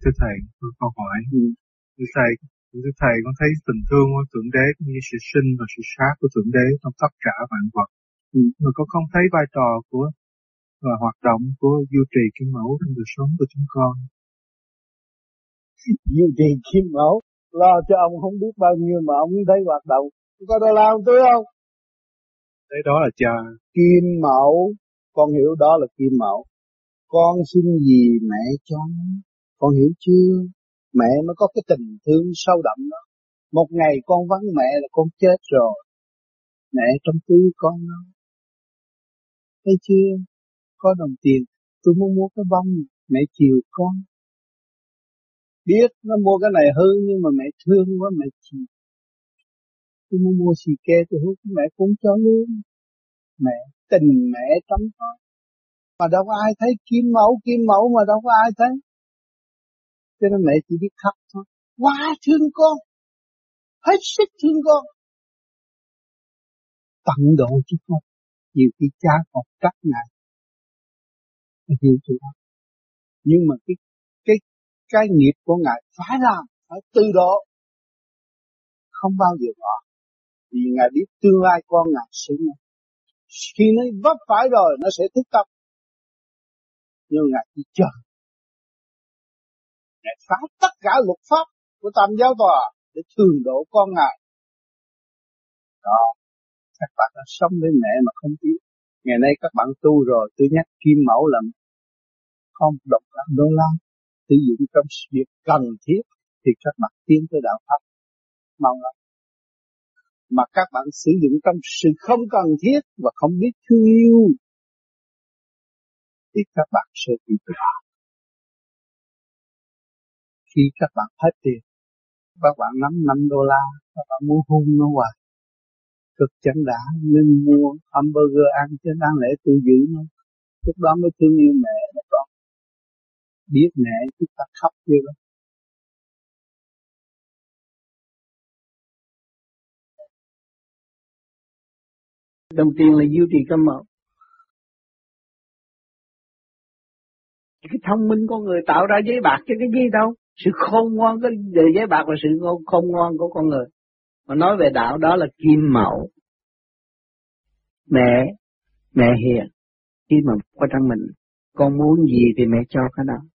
thưa thầy tôi câu hỏi ừ. thưa thầy thưa thầy con thấy tình thương của thượng đế cũng như sự sinh và sự sát của thượng đế trong tất cả vạn vật ừ. mà con không thấy vai trò của và hoạt động của duy trì kim mẫu trong đời sống của chúng con duy trì kim mẫu lo cho ông không biết bao nhiêu mà ông thấy hoạt động có đô la không tôi không Đấy đó là cha. Kim mẫu, con hiểu đó là kim mẫu. Con xin gì mẹ cho con hiểu chưa? Mẹ nó có cái tình thương sâu đậm đó. Một ngày con vắng mẹ là con chết rồi. Mẹ trong túi con đó. Thấy chưa? Có đồng tiền, tôi muốn mua cái bông, mẹ chiều con. Biết nó mua cái này hư nhưng mà mẹ thương quá mẹ chiều tôi muốn mua xì ke tôi hút mẹ cũng cho luôn mẹ tình mẹ trong con mà đâu có ai thấy kim mẫu kim mẫu mà đâu có ai thấy cho nên mẹ chỉ biết khóc thôi. Quá thương con. Hết sức thương con. Tận độ cho con. Nhiều khi cha còn cắt ngài hiểu chưa? Đó nhưng mà cái cái cái nghiệp của ngài phải làm phải từ độ không bao giờ bỏ. Vì Ngài biết tương lai con Ngài sẽ nghe. Khi nó vấp phải rồi, nó sẽ thức tâm. Nhưng Ngài chỉ chờ. Ngài phá tất cả luật pháp của tam giáo tòa để thường độ con Ngài. Đó. Các bạn đã sống với mẹ mà không biết. Ngày nay các bạn tu rồi, tôi nhắc kim mẫu là không độc làm đô la. Sử dụng trong việc cần thiết thì các bạn tiến tới đạo Pháp. Mong lắm mà các bạn sử dụng trong sự không cần thiết và không biết thương yêu thì các bạn sẽ bị lạc. Khi các bạn hết tiền, các bạn nắm 5 đô la, các bạn muốn hung nó hoài. Cực chẳng đã nên mua hamburger ăn chứ đáng lẽ tôi giữ nó. Lúc đó mới thương yêu mẹ nó con. Biết mẹ chúng ta khóc chưa đó. Đồng tiền là duy trì cái mộng, Cái thông minh con người tạo ra giấy bạc chứ cái gì đâu. Sự khôn ngoan cái giấy bạc là sự khôn ngoan của con người. Mà nói về đạo đó là kim mẫu. Mẹ, mẹ hiền. Khi mà có trong mình, con muốn gì thì mẹ cho cái đó.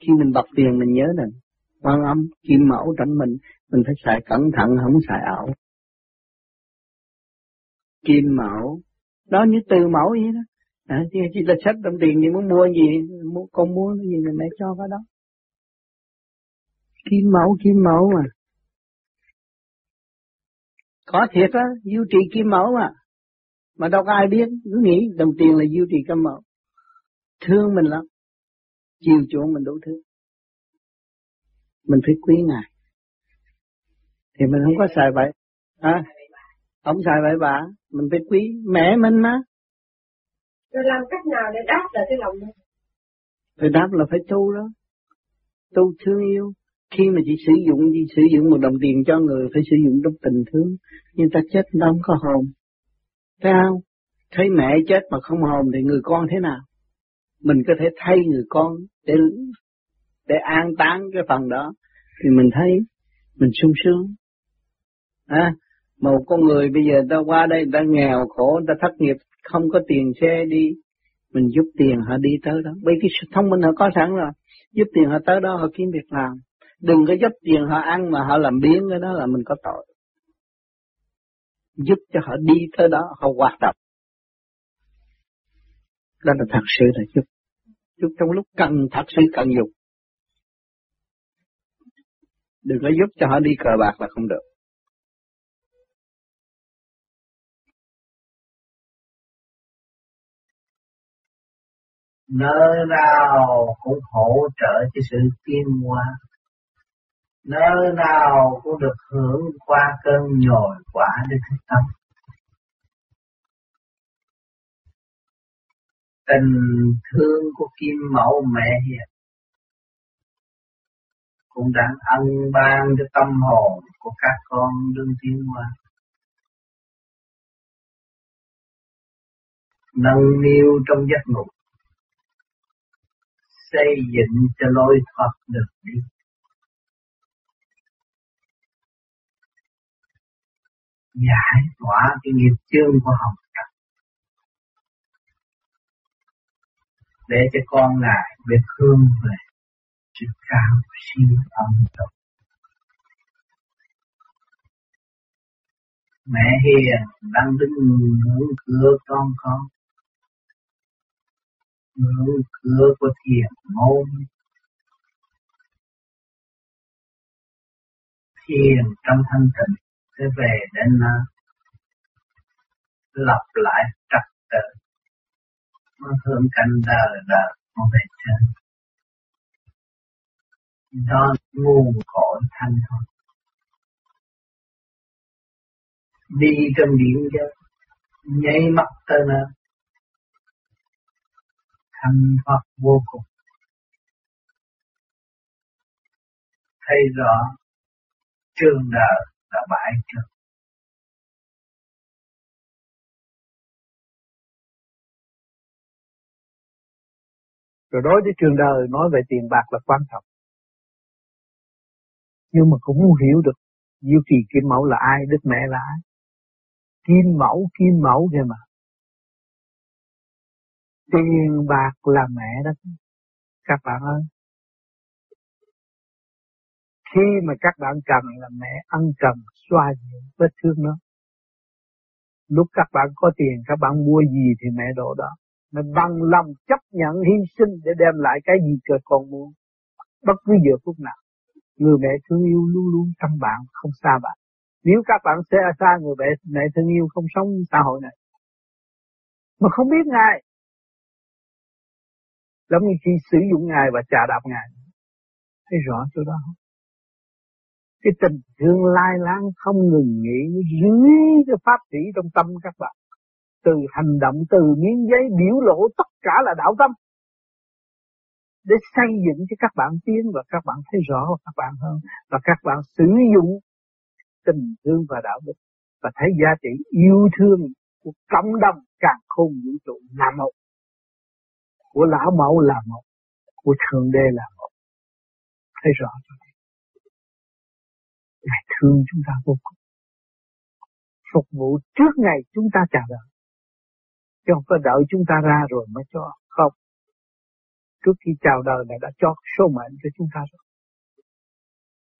Khi mình bọc tiền mình nhớ này, quan âm, kim mẫu trong mình, mình phải xài cẩn thận, không xài ảo kim mẫu đó như từ mẫu vậy đó à, chỉ, là sách đồng tiền thì muốn mua gì muốn con muốn gì thì mẹ cho cái đó kim mẫu kim mẫu mà. Có thiệt á duy trì kim mẫu mà mà đâu có ai biết cứ nghĩ đồng tiền là duy trì kim mẫu. Thương mình lắm. Chiều chuộng mình đủ thứ. Mình phải quý ngài. Thì mình không có xài bậy. À, không xài bậy bạ mình phải quý mẹ mình mà. Rồi làm cách nào để đáp lại cái lòng mình? Phải đáp là phải tu đó. Tu thương yêu khi mà chỉ sử dụng đi sử dụng một đồng tiền cho người phải sử dụng trong tình thương. Nhưng ta chết nó không có hồn. Thấy không? Thấy mẹ chết mà không hồn thì người con thế nào? Mình có thể thay người con để để an táng cái phần đó. Thì mình thấy mình sung sướng. À, một con người bây giờ ta qua đây ta nghèo khổ ta thất nghiệp không có tiền xe đi. Mình giúp tiền họ đi tới đó. Bởi cái thông minh họ có sẵn rồi. Giúp tiền họ tới đó họ kiếm việc làm đừng có giúp tiền họ ăn mà họ làm biến cái đó là mình có tội. Giúp cho họ đi tới đó, họ hoạt động. Đó là thật sự là giúp. Giúp trong lúc cần, thật sự cần dùng. Đừng có giúp cho họ đi cờ bạc là không được. Nơi nào cũng hỗ trợ cho sự tiến hóa nơi nào cũng được hưởng qua cơn nhồi quả để thức tâm tình thương của kim mẫu mẹ hiền cũng đang ân ban cho tâm hồn của các con đương tiến qua nâng niu trong giấc ngủ, xây dựng cho lối thoát được đi. Giải tỏa cái nghiệp chương của hồng trần để cho con ngài biết hương về sự cao siêu âm độ. Mẹ hiền, đang đứng ngưỡng cửa con con ngưỡng cửa của thiền môn. Thiền trong thanh tịnh sẽ về đến à, nơi lặp lại trật tự nó hướng cảnh đời đời nó về trên đó nguồn cội thanh thôi. Đi trong điện giới nháy mắt tới nơi. Thanh thoát vô cùng. Thấy rõ trường đời là bãi trường rồi đối với trường đời, nói về tiền bạc là quan trọng. Nhưng mà cũng không hiểu được diệu kỳ kim mẫu là ai, đức mẹ là ai? Kim mẫu kim mẫu kia mà. Tiền bạc là mẹ đó. Các bạn ơi khi mà các bạn cần là mẹ ân cần xoa dịu vết thương nó. lúc các bạn có tiền, các bạn mua gì thì mẹ đổ đó. Mẹ bằng lòng chấp nhận hy sinh để đem lại cái gì cho con muốn. Bất cứ giờ phút nào, người mẹ thương yêu luôn luôn trong bạn, không xa bạn. Nếu các bạn sẽ xa người mẹ mẹ thương yêu không sống xã hội này, mà không biết ngài, giống như khi sử dụng ngài và trà đạp ngài, thấy rõ chỗ đó không? Cái tình thương lai lang không ngừng nghỉ dưới cái pháp sĩ trong tâm các bạn. Từ hành động, từ miếng giấy biểu lộ tất cả là đạo tâm. Để xây dựng cho các bạn tiến và các bạn thấy rõ các bạn hơn và các bạn sử dụng tình thương và đạo đức và thấy giá trị yêu thương của cộng đồng càng khôn vũ trụ là một. Của lão mẫu là một. Của thượng đế là một. Thấy rõ rồi ngài thương chúng ta vô cùng. Phục vụ trước ngày chúng ta chào đời chứ không có đợi chúng ta ra rồi mới cho. Không. Trước khi chào đời Ngài đã cho số mệnh cho chúng ta rồi.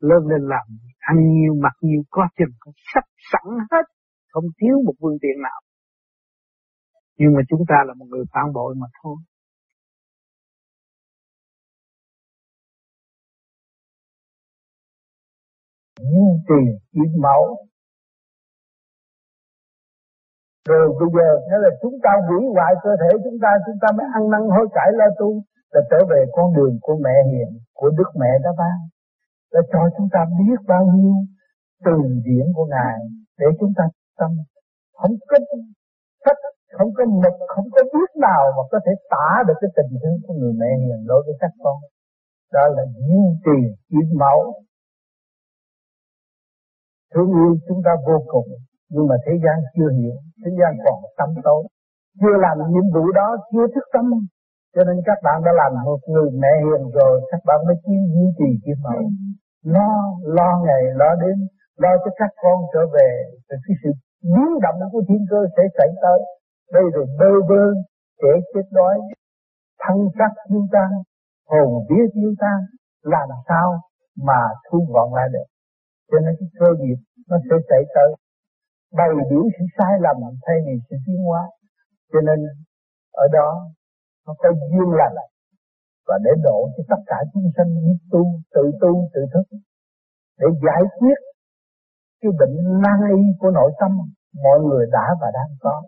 Lớn lên làm ăn nhiều, mặc nhiều, có chừng, có sắp sẵn hết. Không thiếu một phương tiện nào. Nhưng mà chúng ta là một người phản bội mà thôi. Duy tiền kiếm máu. Rồi bây giờ nếu là chúng ta hủy hoại cơ thể chúng ta chúng ta mới ăn năn hối cải lo tu, là trở về con đường của mẹ hiền, của đức mẹ đã ban. Đã cho chúng ta biết bao nhiêu từ điển của ngài để chúng ta tâm không có sách không có mực, không có biết nào mà có thể tả được cái tình thương của người mẹ hiền đối với các con. Đó là duy trì kiếm máu thương yêu chúng ta vô cùng, nhưng mà thế gian chưa hiểu, thế gian còn tâm tối. Chưa làm nhiệm vụ đó, chưa thức tâm. Cho nên các bạn đã làm một người mẹ hiền rồi, các bạn mới chỉ duy trì kiếm mẫu lo lo ngày lo đêm, lo cho các con trở về, rồi cái sự biến động của thiên cơ sẽ xảy tới. Đây rồi bơ vơ trẻ chết đói, thân xác tiêu tan, hồn vía tiêu tan. Làm sao mà thu gọn lại được? Cho nên cái cơ nghiệp nó sẽ xảy tới. Bày biểu sự sai lầm, thay vì sự tiến hóa. Cho nên ở đó nó có duyên lành và để độ cho tất cả chúng sanh biết tu, tự tu, tự thức để giải quyết cái bệnh nan y của nội tâm mọi người đã và đang có.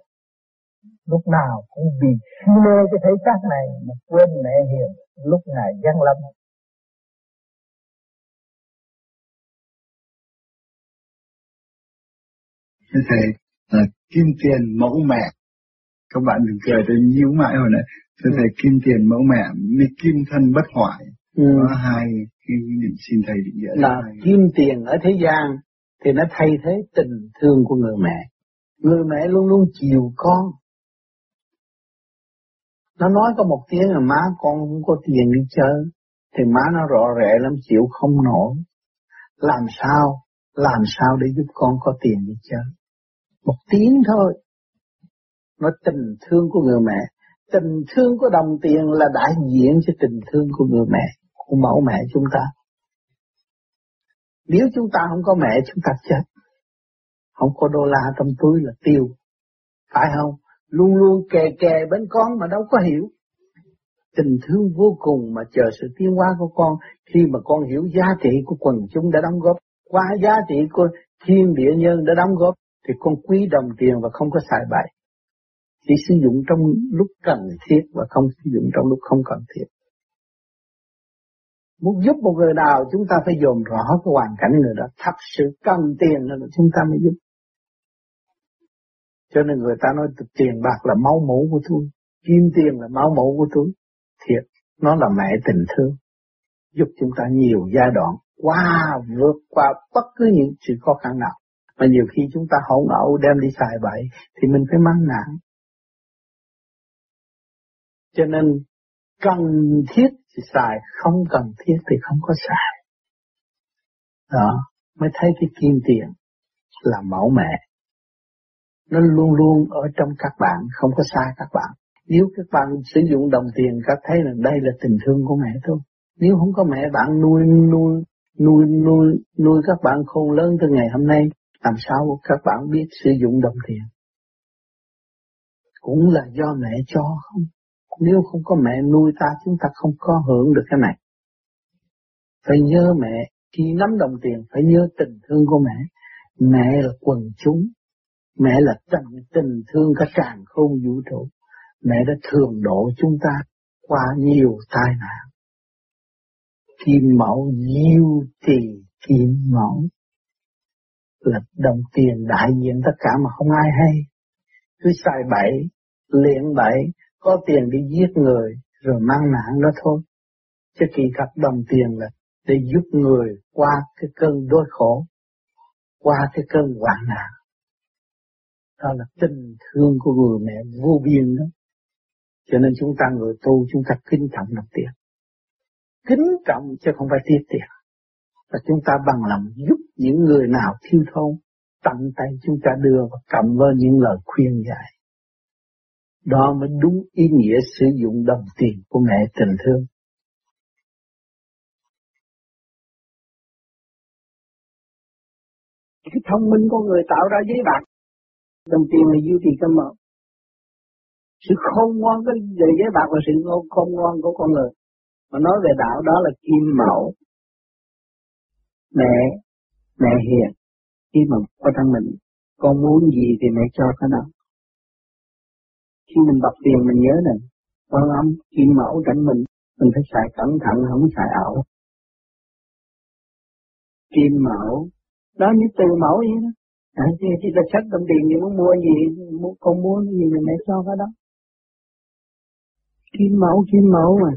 Lúc nào cũng vì si mê cái thể xác này mà quên mẹ hiền, lúc ngài giáng lâm Thưa Thầy, là kim tiền mẫu mẹ. Các bạn đừng cười tôi nhíu mãi hồi nãy. Thưa Thầy, kim tiền mẫu mẹ, mới kim thân bất hoại. Ừ. Có hai cái định xin Thầy định nghĩa. Là hai. kim tiền ở thế gian thì nó thay thế tình thương của người mẹ. Người mẹ luôn luôn chiều con. Nó nói có một tiếng là má con không có tiền đi chơi. Thì má nó rõ rẻ lắm chịu không nổi. Làm sao? Làm sao để giúp con có tiền đi chơi? Một tiếng thôi. Nó tình thương của người mẹ. Tình thương của đồng tiền là đại diện cho tình thương của người mẹ, của mẫu mẹ chúng ta. Nếu chúng ta không có mẹ chúng ta chết. Không có đô la trong túi là tiêu. Phải không? Luôn luôn kè kè bên con mà đâu có hiểu. Tình thương vô cùng mà chờ sự tiến hóa của con khi mà con hiểu giá trị của quần chúng đã đóng góp qua giá trị của thiên địa nhân đã đóng góp thì con quý đồng tiền và không có xài bậy. Chỉ sử dụng trong lúc cần thiết và không sử dụng trong lúc không cần thiết. Muốn giúp một người nào chúng ta phải dồn rõ cái hoàn cảnh người đó thật sự cần tiền là chúng ta mới giúp. Cho nên người ta nói tiền bạc là máu mủ của tôi, kim tiền là máu mủ của tôi. Thiệt, nó là mẹ tình thương, giúp chúng ta nhiều giai đoạn qua vượt qua bất cứ những sự khó khăn nào. Mà nhiều khi chúng ta hỗn ẩu đem đi xài bậy thì mình phải mang nặng. Cho nên cần thiết thì xài, không cần thiết thì không có xài. Đó, mới thấy cái kim tiền là mẫu mẹ. Nó luôn luôn ở trong các bạn, không có xa các bạn. Nếu các bạn sử dụng đồng tiền, các thấy là đây là tình thương của mẹ thôi. Nếu không có mẹ bạn nuôi nuôi nuôi nuôi nuôi các bạn khôn lớn từ ngày hôm nay, làm sao các bạn biết sử dụng đồng tiền? Cũng là do mẹ cho không? Nếu không có mẹ nuôi ta chúng ta không có hưởng được cái này. Phải nhớ mẹ, khi nắm đồng tiền phải nhớ tình thương của mẹ. Mẹ là quần chúng, mẹ là tình, tình thương cả tràn không vũ trụ. Mẹ đã thường độ chúng ta qua nhiều tai nạn. Kim mẫu diêu trì kim mẫu là đồng tiền đại diện tất cả mà không ai hay. Cứ xài bậy, luyện bậy, có tiền đi giết người rồi mang nạn đó thôi. Chứ kỳ thật đồng tiền là để giúp người qua cái cơn đối khổ, qua cái cơn hoạn nạn. Đó là tình thương của người mẹ vô biên đó. Cho nên chúng ta người tu chúng ta kính trọng đồng tiền. Kính trọng chứ không phải tiếc tiền. Và chúng ta bằng lòng giúp những người nào thiếu thốn, tận tay chúng ta đưa và cầm với những lời khuyên dạy. Đó mới đúng ý nghĩa sử dụng đồng tiền của mẹ tình thương. Cái thông minh của người tạo ra giấy bạc, đồng tiền là duy trì cơm mộng. Sự khôn ngoan cái về giấy bạc là sự khôn ngoan của con người. Mà nói về đạo đó là kim mẫu. Mẹ, mẹ hiền, khi mà có thân mình, con muốn gì thì mẹ cho cái đó. Khi mình bật tiền mình nhớ nè, quan âm, kim mẫu cảnh mình, mình phải xài cẩn thận, không xài ảo. Kim mẫu, đó như từ mẫu vậy đó. À, thì, thì ta sách đồng tiền thì muốn mua gì, muốn, con muốn gì mình mẹ cho cái đó. Kim mẫu, kim mẫu mà.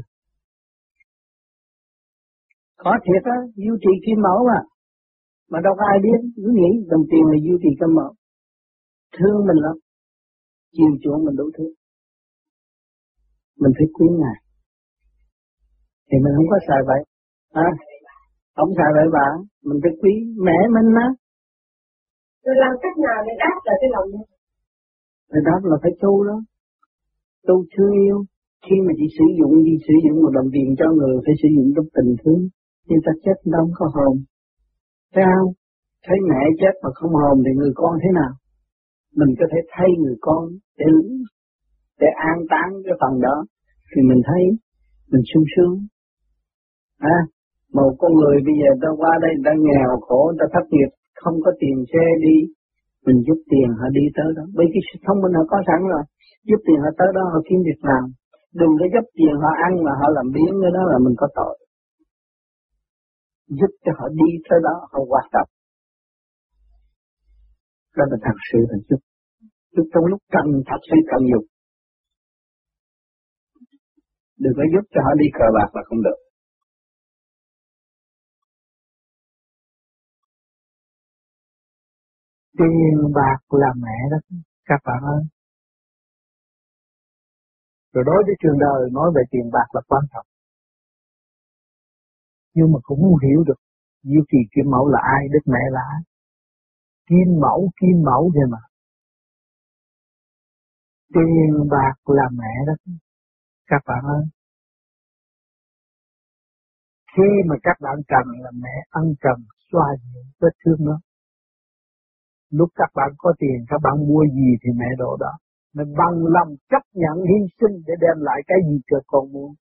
Có thiệt á, duy trì kim mẫu mà. Mà đâu có ai biết, cứ nghĩ đồng tiền là duy trì kim mẫu. Thương mình lắm. Chiều chuộng mình đủ thứ. Mình phải quý ngài. Thì mình không có xài vậy à, không xài vậy bạn mình phải quý mẹ mình á. Rồi làm cách nào để đáp lại cái lòng mình? Để đáp là phải tu đó. Tu thương yêu. Khi mà chỉ sử dụng gì sử dụng một đồng tiền cho người phải sử dụng trong tình thương. Nhưng ta chết đâu có hồn thấy không? Thấy mẹ chết mà không hồn thì người con thế nào? Mình có thể thay người con để để an táng cái phần đó. Thì mình thấy mình sung sướng. À, một con người bây giờ ta qua đây ta nghèo khổ ta thất nghiệp không có tiền xe đi mình giúp tiền họ đi tới đó. Bởi cái thông minh họ có sẵn rồi. Giúp tiền họ tới đó họ kiếm việc làm. Đừng có giúp tiền họ ăn mà họ làm biến cái đó là mình có tội giúp cho họ đi tới đó, họ hoạt động đó là thật sự là giúp giúp trong lúc cần, thật sự cần dùng. đừng có giúp cho họ đi cờ bạc là không được tiền bạc là mẹ đó, các bạn ơi Rồi đối với trường đời, nói về tiền bạc là quan trọng. Nhưng mà cũng không hiểu được Diệu kỳ kim mẫu là ai, Đức Mẹ là ai. Kim mẫu, kim mẫu vậy mà. Tiền bạc là mẹ đó. Các bạn ơi. Khi mà các bạn cần là mẹ ăn cần xoa dịu vết thương đó. Lúc các bạn có tiền, các bạn mua gì thì mẹ đổ đó. Mình bằng lòng chấp nhận hy sinh để đem lại cái gì cho con muốn.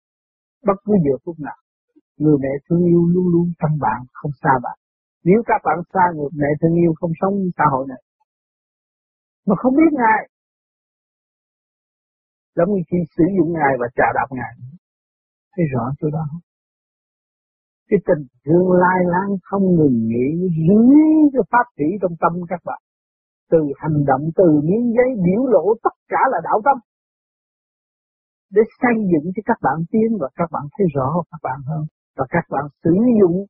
Bất cứ giờ phút nào. Người mẹ thương yêu luôn luôn trong bạn, không xa bạn. Nếu các bạn xa người mẹ thương yêu không sống xã hội này. Mà không biết Ngài. Giống như khi sử dụng Ngài và trả đạp Ngài. Thấy rõ chỗ đó không? Cái tình thương lai lan không ngừng nghỉ dưới cái pháp thủy trong tâm các bạn. Từ hành động, từ miếng giấy biểu lộ tất cả là đạo tâm để xây dựng cho các bạn tiến và các bạn thấy rõ các bạn hơn và các bạn sử dụng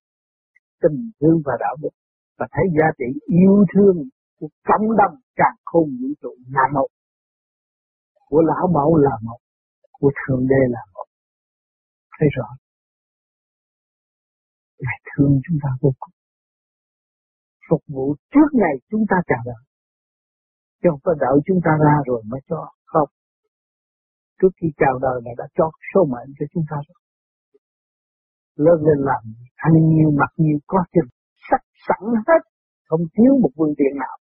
tình thương và đạo đức và thấy giá trị yêu thương của cộng đồng càng khôn vũ trụ là một, của lão mẫu là một, của thượng đế là một. Thấy rõ? Ngài thương chúng ta vô cùng. Phục vụ trước ngày chúng ta trả đời chứ không có đợi chúng ta ra rồi mới cho. Không. Trước khi chào đời này đã cho số mệnh cho chúng ta rồi lớn lên làm ăn nhiều mặt nhiều có chừng sắc sẵn hết, không thiếu một phương tiện nào.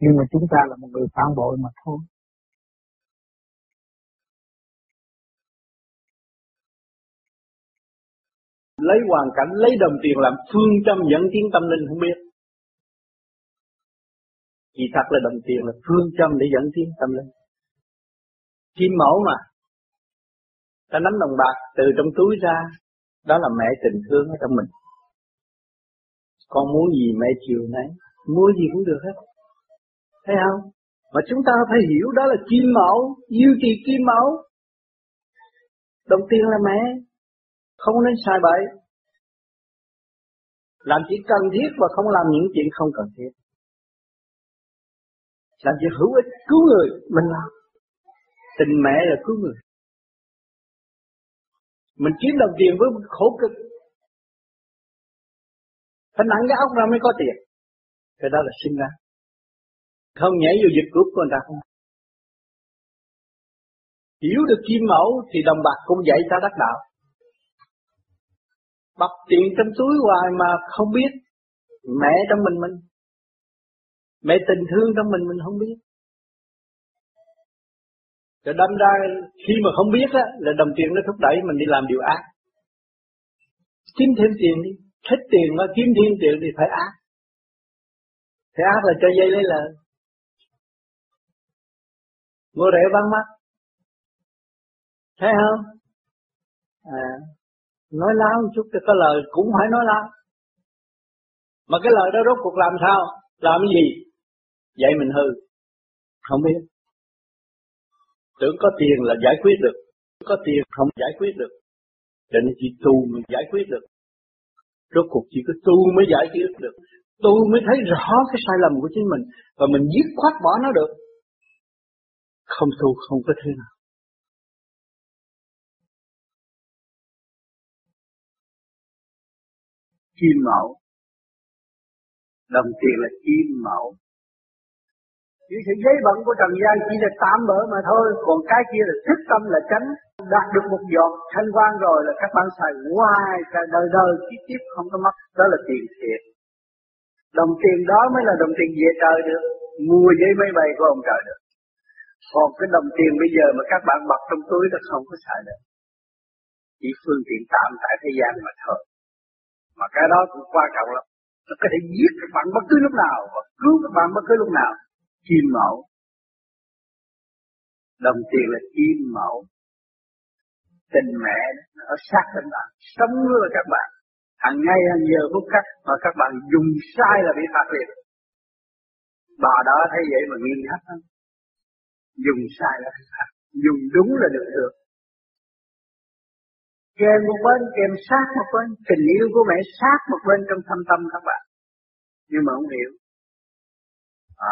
Nhưng mà chúng ta là một người phản bội mà thôi. Lấy hoàn cảnh, lấy đồng tiền làm phương châm dẫn tiến tâm linh không biết. Chỉ thật là đồng tiền là phương châm để dẫn tiến tâm linh. Kim mẫu mà ta nắm đồng bạc từ trong túi ra. Đó là mẹ tình thương ở trong mình. Con muốn gì mẹ chiều nấy. Mua gì cũng được hết. Thấy không? Mà chúng ta phải hiểu đó là kim mẫu, yêu trì kim mẫu. Đầu tiên là mẹ không nên sai bậy. Làm chỉ cần thiết và không làm những chuyện không cần thiết. Làm việc hữu ích cứu người, mình làm. Tình mẹ là cứu người mình kiếm đồng tiền với khổ cực. Phải nặng cái ốc ra mới có tiền. Cái đó là sinh ra. Không nhảy vô dịch cướp của người ta không. Hiểu được kim mẫu thì đồng bạc cũng dạy ta đắc đạo. Bập tiền trong túi hoài mà không biết. Mẹ trong mình mình. Mẹ tình thương trong mình mình không biết rồi đâm ra khi mà không biết á, là đồng tiền nó thúc đẩy mình đi làm điều ác. Kiếm thêm tiền đi. Thích tiền mà kiếm thêm tiền thì phải ác. Thì ác là cho dây lấy lời. Mua rẻ vắng mắt. Thấy không? À, nói láo một chút cho có lời cũng phải nói láo. Mà cái lời đó rốt cuộc làm sao? Làm cái gì? Vậy mình hư. Không biết. Tưởng có tiền là giải quyết được. Có tiền không giải quyết được. Cho nên chỉ tu mới giải quyết được. Rốt cuộc chỉ có tu mới giải quyết được. Tu mới thấy rõ cái sai lầm của chính mình. Và mình dứt khoát bỏ nó được. Không tu không có thế nào. Kim mẫu Đồng tiền là kim mẫu những sự giấy bận của trần gian chỉ là tạm bỡ mà thôi, còn cái kia là thức tâm là chánh. Đạt được một giọt thanh quan rồi là các bạn xài hoài cả đời đời tiếp tiếp không có mất, đó là tiền thiệt. Đồng tiền đó mới là đồng tiền về trời được, mua giấy máy bay của ông trời được. Còn cái đồng tiền bây giờ mà các bạn bật trong túi nó không có xài được. Chỉ phương tiện tạm tại thế gian mà thôi. Mà cái đó cũng quan trọng lắm. Nó có thể giết các bạn bất cứ lúc nào và cứu các bạn bất cứ lúc nào kim mẫu. Đồng tiền là kim mẫu. Tình mẹ ở sát các bạn sống với các bạn. Hàng ngày, hàng giờ phút khắc mà các bạn dùng sai là bị phạt liền. Bà đó thấy vậy mà nghiêng hết không dùng sai là bị phạt. Dùng đúng là được được. Kèm một bên, kèm sát một bên. Tình yêu của mẹ sát một bên trong thâm tâm các bạn. Nhưng mà không hiểu.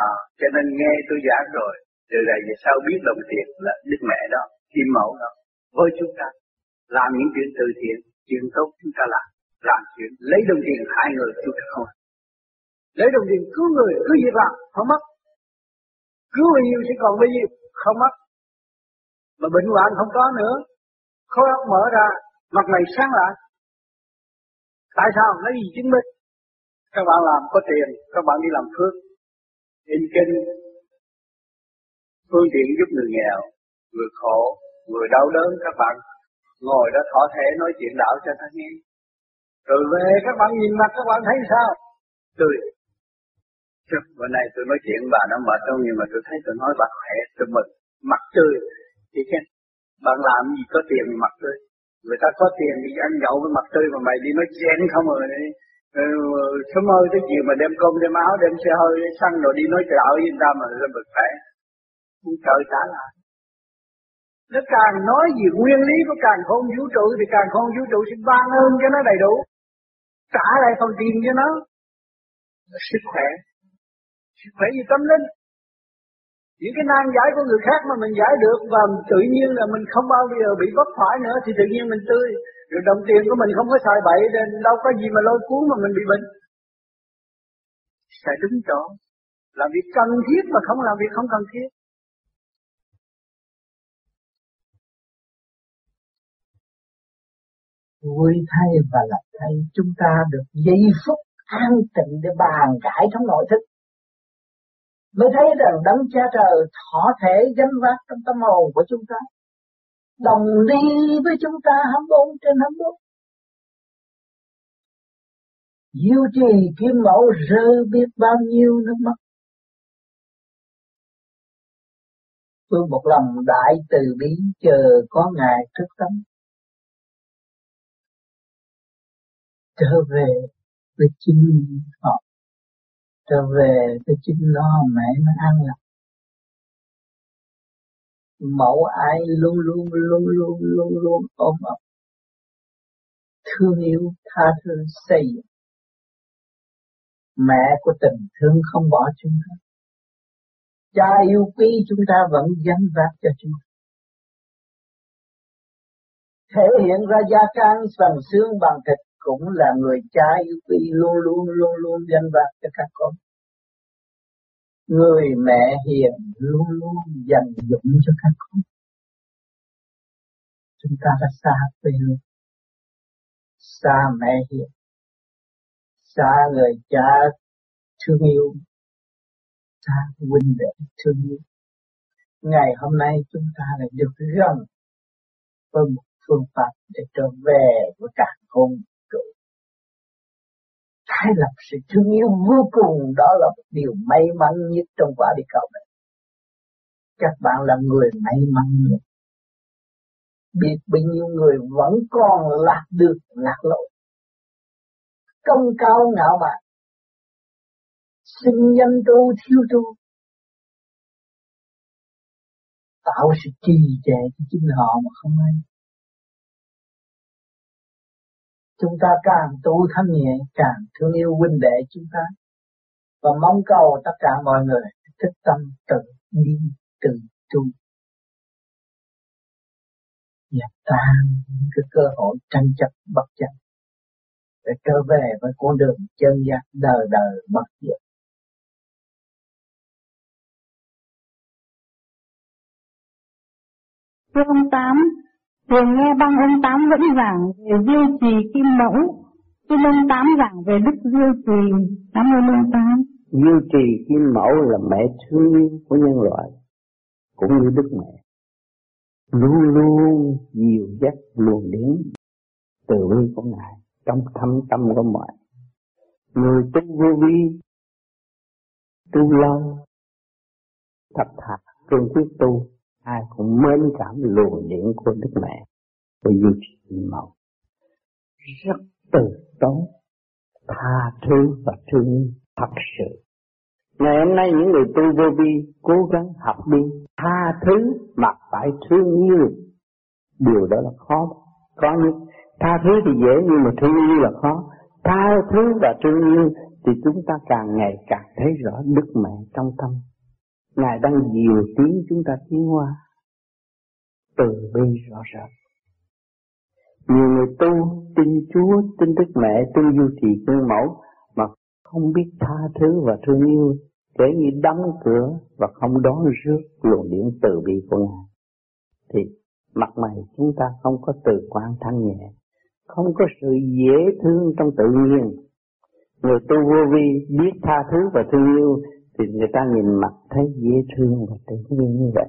À, cho nên nghe tôi giảng rồi, từ đây về sau biết đồng tiền là đức mẹ đó kim mẫu đó. Với chúng ta làm những chuyện từ thiện chuyện tốt chúng ta làm làm chuyện lấy đồng tiền hai người chúng ta không lấy đồng tiền cứu người cứ việc làm không mất. Cứu bao nhiêu sẽ còn bao nhiêu không mất. Mà bệnh hoạn không có nữa. Khối óc mở ra mặt mày sáng lại. Tại sao? Lấy gì chứng minh? Các bạn làm có tiền các bạn đi làm phước in kinh phương tiện giúp người nghèo, người khổ, người đau đớn, các bạn ngồi đó thọ thể nói chuyện đạo cho ta nghe. Rồi về các bạn nhìn mặt các bạn thấy sao? Tôi trước bữa nay tôi nói chuyện bà nó mệt đâu nhưng mà tôi thấy tôi nói bà khỏe, tôi mừng mặt tươi chị khen, bạn làm gì có tiền mặt tươi người ta có tiền đi ăn nhậu với mặt tươi mà mày đi nói chuyện không rồi ừ, sớm hơi tới chiều mà đem cơm đem áo đem xe hơi xăng rồi đi nói đạo với người ta mà lên bực phải không trời trả lại. Nó càng nói gì nguyên lý của càng không vũ trụ thì càng không vũ trụ sẽ ban ơn cho nó đầy đủ. Trả lại phần tiền cho nó. Sức khỏe. Sức khỏe gì tâm linh. Những cái nan giải của người khác mà mình giải được và tự nhiên là mình không bao giờ bị vấp phải nữa thì tự nhiên mình tươi rồi đồng tiền của mình không có xài bậy, nên đâu có gì mà lôi cuốn mà mình bị bệnh. Xài đúng chỗ làm việc cần thiết mà không làm việc không cần thiết. Vui thay và lạc thay. Chúng ta được giây phút an tịnh để bàn cãi trong nội thức. Mới thấy rằng đấng cha trời thọ thể danh vác trong tâm hồn của chúng ta đồng đi với chúng ta 24 trên 24 diêu trì kim mẫu rơi biết bao nhiêu nước mắt. Phương một lòng đại từ bi, chờ có ngày thức tâm trở về với chính họ. Trở về với chính lo mẹ mới ăn lành mẫu ai luôn luôn luôn luôn luôn luôn ôm ấp. Thương yêu tha thứ xây dựng. Mẹ của tình thương không bỏ chúng ta. Cha yêu quý chúng ta vẫn gánh vác cho chúng ta. Thể hiện ra gia can bằng xương bằng thịt cũng là người cha yêu quý luôn luôn luôn luôn gánh vác cho các con. Người mẹ hiền luôn luôn dành dụng cho các con. Chúng ta đã xa quê hương, xa mẹ hiền, xa người cha thương yêu, xa huynh đệ thương yêu. Ngày hôm nay chúng ta lại được gần với một phương pháp để trở về với cả hôn Thái lập sự thương yêu vô cùng, đó là một điều may mắn nhất trong quả địa cầu này. Các bạn là người may mắn nhất. Biết bao nhiêu người vẫn còn lạc được, lạc lối. Công cao ngạo mạn. Sinh nhân tu thiếu tu. Tạo sự trì trệ cho chính họ mà không ai chúng ta càng tu thanh nhẹ, càng thương yêu huynh đệ chúng ta. Và mong cầu tất cả mọi người thích tâm tự đi tự tu. Và tan cái cơ hội tranh chấp bất chấp để trở về với con đường chân giác đời đời bất diệt. Chương 8 Thường nghe băng ông Tám vẫn giảng về diêu trì kim mẫu, Kim ông Tám giảng về đức diêu trì. Cảm ơn ông Tám. Diêu trì kim mẫu là mẹ thương yêu của nhân loại, cũng như đức mẹ. Luôn luôn dìu dắt luồng điển từ bi của Ngài trong thâm tâm của mọi. Người tu vô vi, tu lâu, thật thà, cương quyết tu, ai cũng mến cảm luồng điện của Đức Mẹ, của duy trì mẫu. Rất từ tốn, tha thứ và thương thật sự. Ngày hôm nay những người tu vô vi cố gắng học đi, tha thứ mà phải thương yêu. Điều đó là khó có nhất. Tha thứ thì dễ, nhưng mà thương yêu là khó. Tha thứ và thương yêu thì chúng ta càng ngày càng thấy rõ đức mẹ trong tâm. Ngài đang dìu tiến chúng ta tiến hóa. Từ bi rõ ràng. Nhiều người tu tin Chúa, tin Đức Mẹ, tin du trì gương mẫu mà không biết tha thứ và thương yêu, kể như đóng cửa và không đón rước luồng điển từ bi của Ngài. Thì mặt mày chúng ta không có từ quan thanh nhẹ, không có sự dễ thương trong tự nhiên. Người tu vô vi biết tha thứ và thương yêu thì người ta nhìn mặt thấy dễ thương và tự nhiên như vậy.